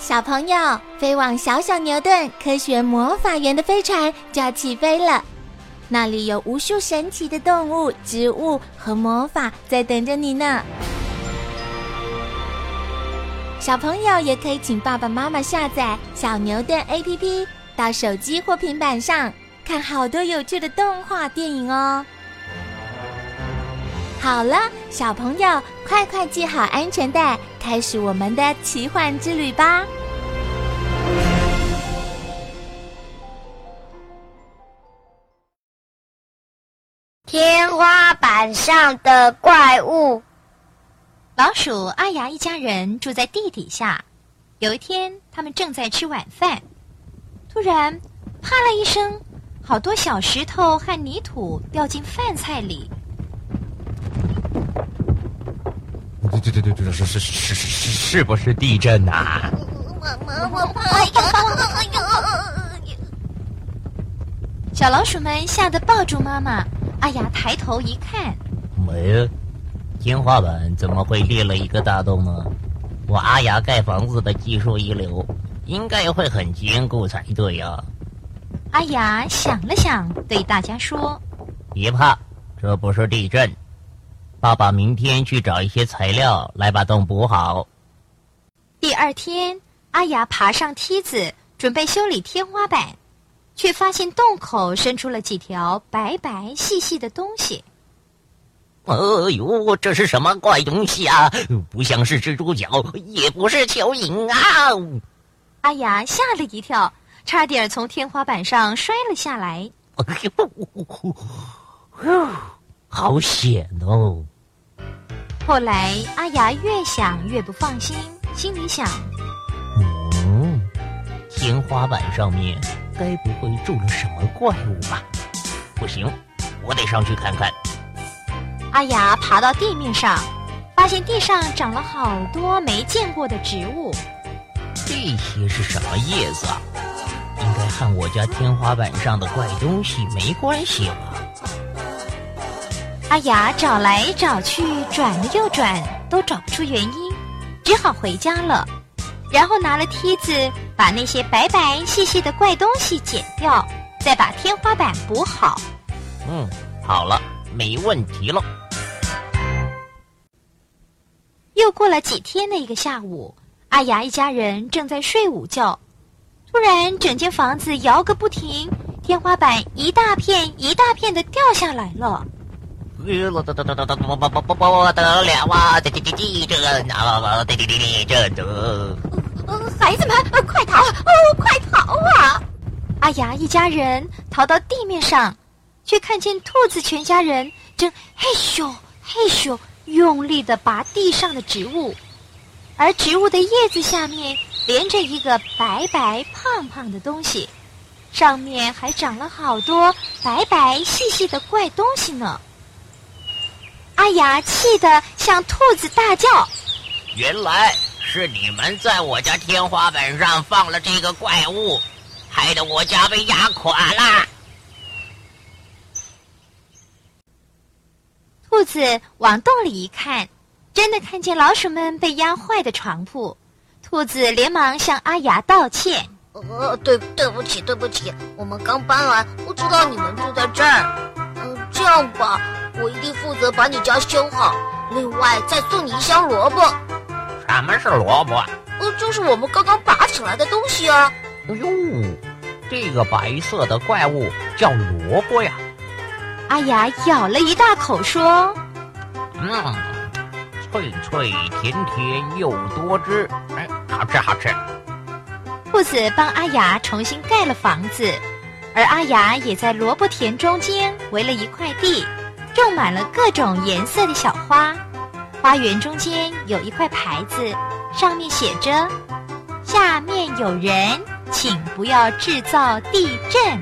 小朋友，飞往小小牛顿科学魔法园的飞船就要起飞了。那里有无数神奇的动物、植物和魔法在等着你呢。小朋友也可以请爸爸妈妈下载小牛顿 APP，到手机或平板上看好多有趣的动画电影哦。好了，小朋友，快快系好安全带，开始我们的奇幻之旅吧！天花板上的怪物。老鼠阿牙一家人住在地底下。有一天，他们正在吃晚饭，突然，啪啦一声，好多小石头和泥土掉进饭菜里。对对对对对，是是是是是是不是地震呐？妈妈，我怕呀！小老鼠们吓得抱住妈妈。阿雅抬头一看，没，天花板怎么会裂了一个大洞呢？我阿雅盖房子的技术一流，应该会很坚固才对呀。阿雅想了想，对大家说：“别怕，这不是地震。”爸爸明天去找一些材料来把洞补好。第二天，阿雅爬上梯子准备修理天花板，却发现洞口伸出了几条白白细细的东西。哎呦，这是什么怪东西啊？不像是蜘蛛脚，也不是蚯蚓啊！阿雅吓了一跳，差点从天花板上摔了下来。好险哦！后来阿雅越想越不放心，心里想：“嗯，天花板上面该不会住了什么怪物吧？不行，我得上去看看。”阿雅爬到地面上，发现地上长了好多没见过的植物。这些是什么叶子啊？应该和我家天花板上的怪东西没关系吧？阿雅找来找去，转了又转，都找不出原因，只好回家了。然后拿了梯子，把那些白白细细的怪东西剪掉，再把天花板补好。嗯，好了，没问题了。又过了几天的一个下午，阿雅一家人正在睡午觉，突然整间房子摇个不停，天花板一大片一大片的掉下来了。孩子们，快逃！哦，快逃啊！阿雅一家人逃到地面上，却看见兔子全家人正嘿咻嘿咻用力的拔地上的植物，而植物的叶子下面连着一个白白胖胖的东西，上面还长了好多白白细细的怪东西呢。阿雅气得向兔子大叫：“原来是你们在我家天花板上放了这个怪物，害得我家被压垮了。”兔子往洞里一看，真的看见老鼠们被压坏的床铺。兔子连忙向阿雅道歉：“呃，对，对不起，对不起，我们刚搬来，不知道你们住在这儿。嗯，这样吧。”我一定负责把你家修好，另外再送你一箱萝卜。什么是萝卜？呃，就是我们刚刚拔起来的东西啊。哎呦，这个白色的怪物叫萝卜呀！阿雅咬了一大口说：“嗯，脆脆甜甜又多汁，哎，好吃好吃。”兔子帮阿雅重新盖了房子，而阿雅也在萝卜田中间围了一块地。种满了各种颜色的小花，花园中间有一块牌子，上面写着：“下面有人，请不要制造地震。”